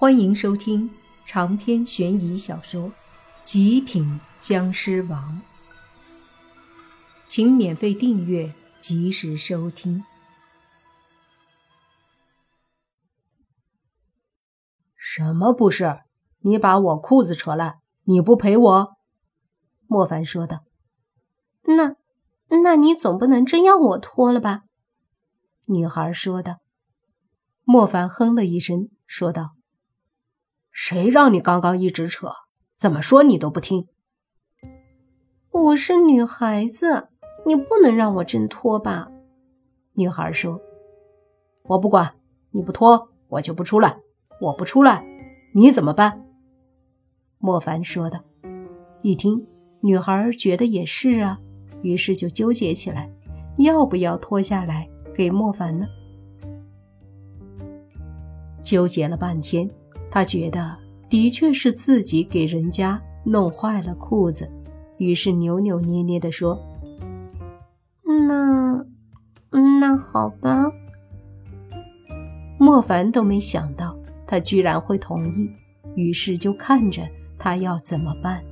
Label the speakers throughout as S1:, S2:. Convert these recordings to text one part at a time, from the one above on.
S1: 欢迎收听长篇悬疑小说《极品僵尸王》，请免费订阅，及时收听。
S2: 什么不是？你把我裤子扯烂，你不赔我？莫凡说道。
S3: 那，那你总不能真要我脱了吧？
S2: 女孩说道。
S1: 莫凡哼了一声，说道。
S2: 谁让你刚刚一直扯？怎么说你都不听。
S3: 我是女孩子，你不能让我挣脱吧？
S2: 女孩说：“我不管，你不脱，我就不出来。我不出来，你怎么办？”莫凡说道。一听，女孩觉得也是啊，于是就纠结起来，要不要脱下来给莫凡呢？纠结了半天。他觉得的确是自己给人家弄坏了裤子，于是扭扭捏捏地说：“
S3: 那……那好吧。”
S1: 莫凡都没想到他居然会同意，于是就看着他要怎么办。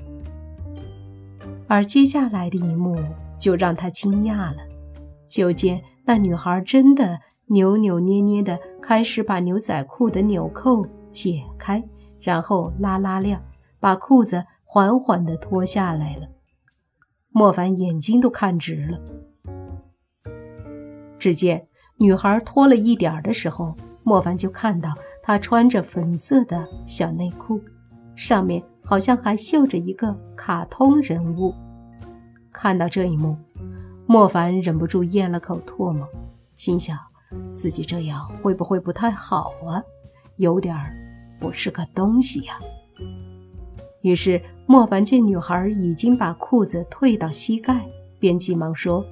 S1: 而接下来的一幕就让他惊讶了，就见那女孩真的扭扭捏捏的开始把牛仔裤的纽扣。解开，然后拉拉链，把裤子缓缓地脱下来了。莫凡眼睛都看直了。只见女孩脱了一点的时候，莫凡就看到她穿着粉色的小内裤，上面好像还绣着一个卡通人物。看到这一幕，莫凡忍不住咽了口唾沫，心想自己这样会不会不太好啊？有点儿。不是个东西呀！于是莫凡见女孩已经把裤子退到膝盖，便急忙说：“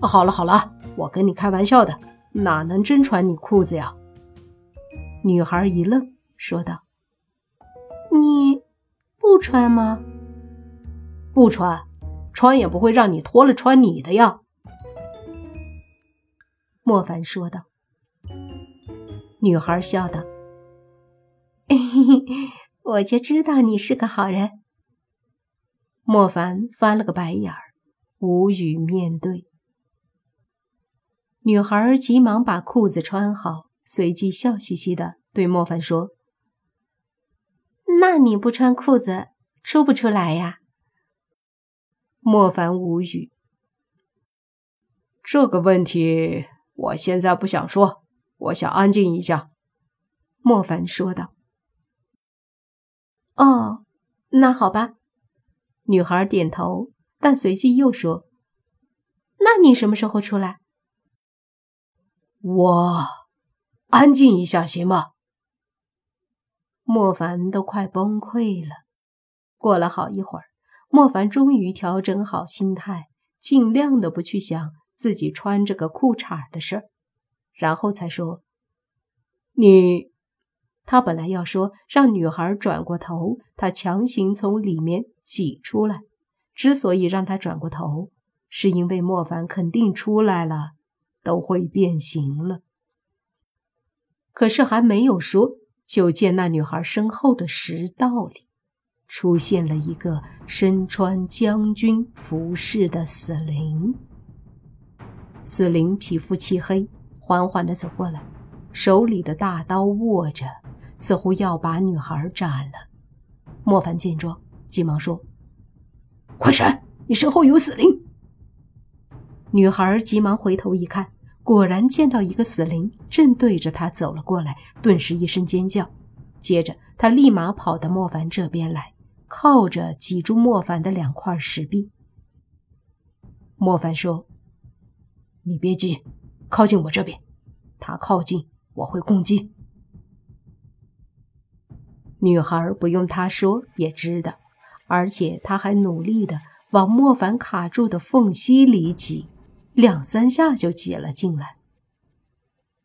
S1: 好了好了，我跟你开玩笑的，哪能真穿你裤子呀？”女孩一愣，说道：“
S3: 你不穿吗？
S2: 不穿，穿也不会让你脱了穿你的呀。”
S1: 莫凡说道。女孩笑道。
S3: 嘿嘿，我就知道你是个好人。
S1: 莫凡翻了个白眼儿，无语面对。女孩急忙把裤子穿好，随即笑嘻嘻的对莫凡说：“
S3: 那你不穿裤子出不出来呀？”
S1: 莫凡无语。
S2: 这个问题我现在不想说，我想安静一下。”
S1: 莫凡说道。
S3: 哦，那好吧。
S1: 女孩点头，但随即又说：“
S3: 那你什么时候出来？”
S2: 我安静一下行吗？
S1: 莫凡都快崩溃了。过了好一会儿，莫凡终于调整好心态，尽量的不去想自己穿这个裤衩的事儿，然后才说：“
S2: 你。”
S1: 他本来要说让女孩转过头，他强行从里面挤出来。之所以让他转过头，是因为莫凡肯定出来了，都会变形了。可是还没有说，就见那女孩身后的食道里出现了一个身穿将军服饰的死灵。死灵皮肤漆黑，缓缓地走过来，手里的大刀握着。似乎要把女孩斩了。莫凡见状，急忙说：“
S2: 快闪！你身后有死灵！”
S1: 女孩急忙回头一看，果然见到一个死灵正对着她走了过来，顿时一声尖叫。接着，她立马跑到莫凡这边来，靠着挤住莫凡的两块石壁。莫凡说：“你别急，靠近我这边。他靠近，我会攻击。”女孩不用他说也知道，而且他还努力的往莫凡卡住的缝隙里挤，两三下就挤了进来。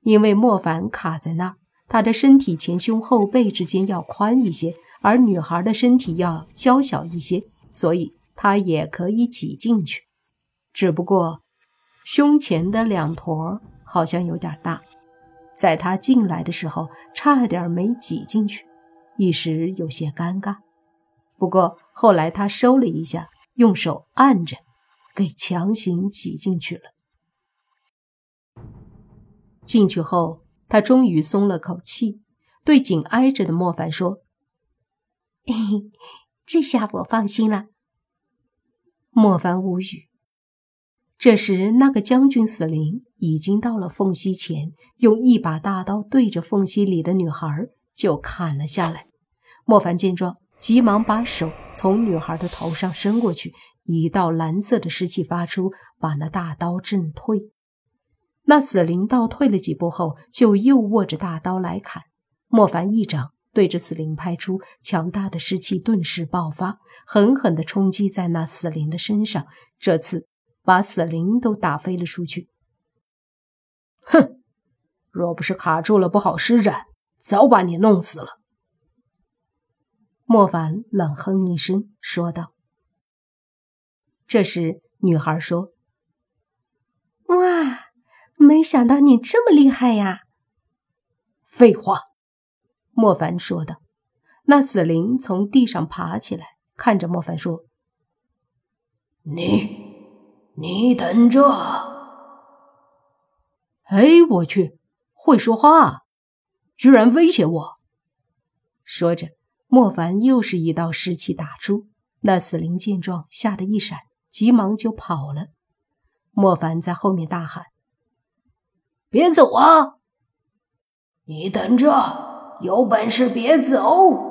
S1: 因为莫凡卡在那儿，他的身体前胸后背之间要宽一些，而女孩的身体要娇小一些，所以他也可以挤进去。只不过胸前的两坨好像有点大，在他进来的时候差点没挤进去，一时有些尴尬。不过后来他收了一下，用手按着，给强行挤进去了。进去后，他终于松了口气，对紧挨着的莫凡说：“
S3: 嘿嘿，这下我放心了。”
S1: 莫凡无语。这时，那个将军死灵已经到了缝隙前，用一把大刀对着缝隙里的女孩就砍了下来。莫凡见状，急忙把手从女孩的头上伸过去，一道蓝色的湿气发出，把那大刀震退。那死灵倒退了几步后，就又握着大刀来砍。莫凡一掌对着死灵拍出，强大的湿气顿时爆发，狠狠地冲击在那死灵的身上。这次。把死灵都打飞了出去。
S2: 哼，若不是卡住了不好施展，早把你弄死了。
S1: 莫凡冷哼一声说道。这时，女孩说：“
S3: 哇，没想到你这么厉害呀！”
S2: 废话，
S1: 莫凡说道。那死灵从地上爬起来，看着莫凡说：“
S2: 你。”你等着！
S1: 哎，我去，会说话，居然威胁我！说着，莫凡又是一道湿气打出。那死灵见状，吓得一闪，急忙就跑了。莫凡在后面大喊：“
S2: 别走啊！你等着，有本事别走！”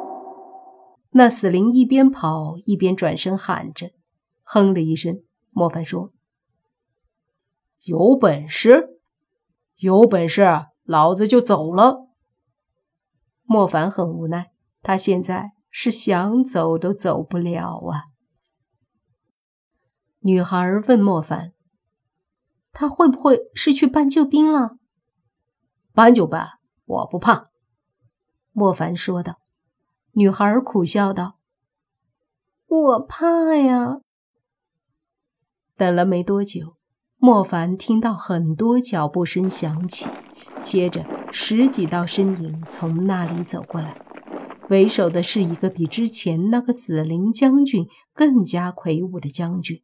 S1: 那死灵一边跑一边转身喊着，哼了一声。莫凡说：“
S2: 有本事，有本事，老子就走了。”
S1: 莫凡很无奈，他现在是想走都走不了啊。女孩问莫凡：“
S3: 他会不会是去搬救兵了？”“
S2: 搬就搬，我不怕。”
S1: 莫凡说道。女孩苦笑道：“
S3: 我怕呀。”
S1: 等了没多久，莫凡听到很多脚步声响起，接着十几道身影从那里走过来。为首的是一个比之前那个紫灵将军更加魁梧的将军，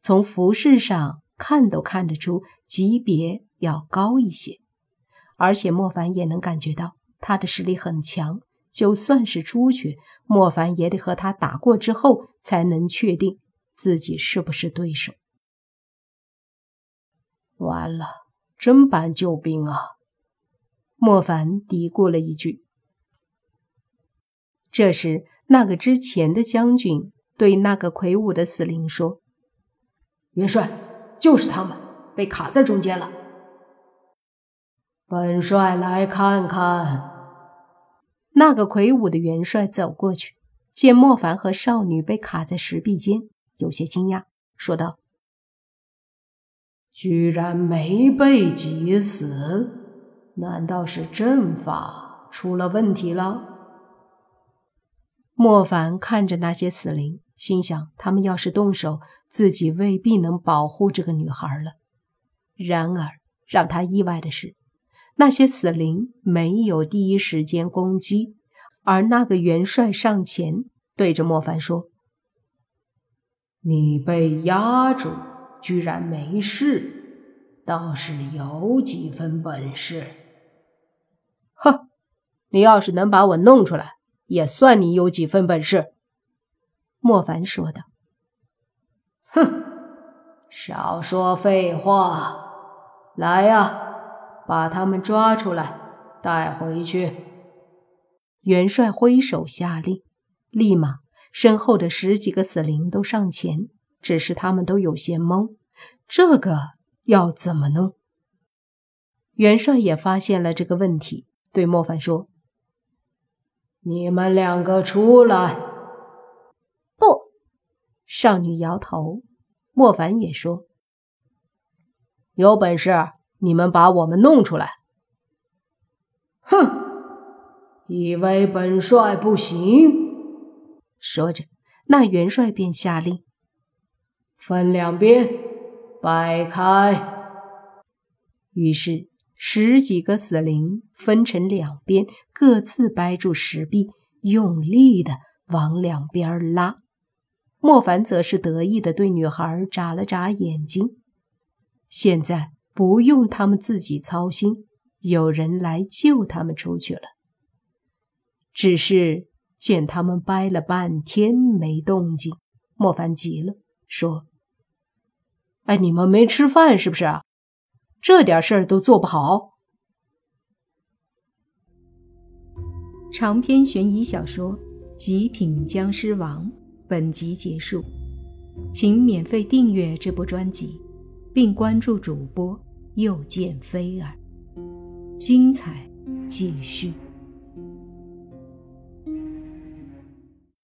S1: 从服饰上看都看得出级别要高一些，而且莫凡也能感觉到他的实力很强。就算是出去，莫凡也得和他打过之后才能确定自己是不是对手。
S2: 完了，真搬救兵啊！
S1: 莫凡嘀咕了一句。这时，那个之前的将军对那个魁梧的死灵说：“
S2: 元帅，就是他们被卡在中间了。”
S4: 本帅来看看。
S1: 那个魁梧的元帅走过去，见莫凡和少女被卡在石壁间，有些惊讶，说道。
S4: 居然没被挤死，难道是阵法出了问题了？
S1: 莫凡看着那些死灵，心想：他们要是动手，自己未必能保护这个女孩了。然而，让他意外的是，那些死灵没有第一时间攻击，而那个元帅上前对着莫凡说：“
S4: 你被压住。”居然没事，倒是有几分本事。
S2: 哼，你要是能把我弄出来，也算你有几分本事。”
S1: 莫凡说道。
S4: “哼，少说废话，来呀，把他们抓出来，带回去。”
S1: 元帅挥手下令，立马身后的十几个死灵都上前。只是他们都有些懵，这个要怎么弄？元帅也发现了这个问题，对莫凡说：“
S4: 你们两个出来。”
S3: 不，
S1: 少女摇头。莫凡也说：“
S2: 有本事你们把我们弄出来。”
S4: 哼，以为本帅不行？
S1: 说着，那元帅便下令。
S4: 分两边，摆开。
S1: 于是十几个死灵分成两边，各自掰住石壁，用力的往两边拉。莫凡则是得意的对女孩眨了眨眼睛。现在不用他们自己操心，有人来救他们出去了。只是见他们掰了半天没动静，莫凡急了，说：“
S2: 哎，你们没吃饭是不是？这点事儿都做不好。”
S1: 长篇悬疑小说《极品僵尸王》本集结束，请免费订阅这部专辑，并关注主播又见菲儿，精彩继续。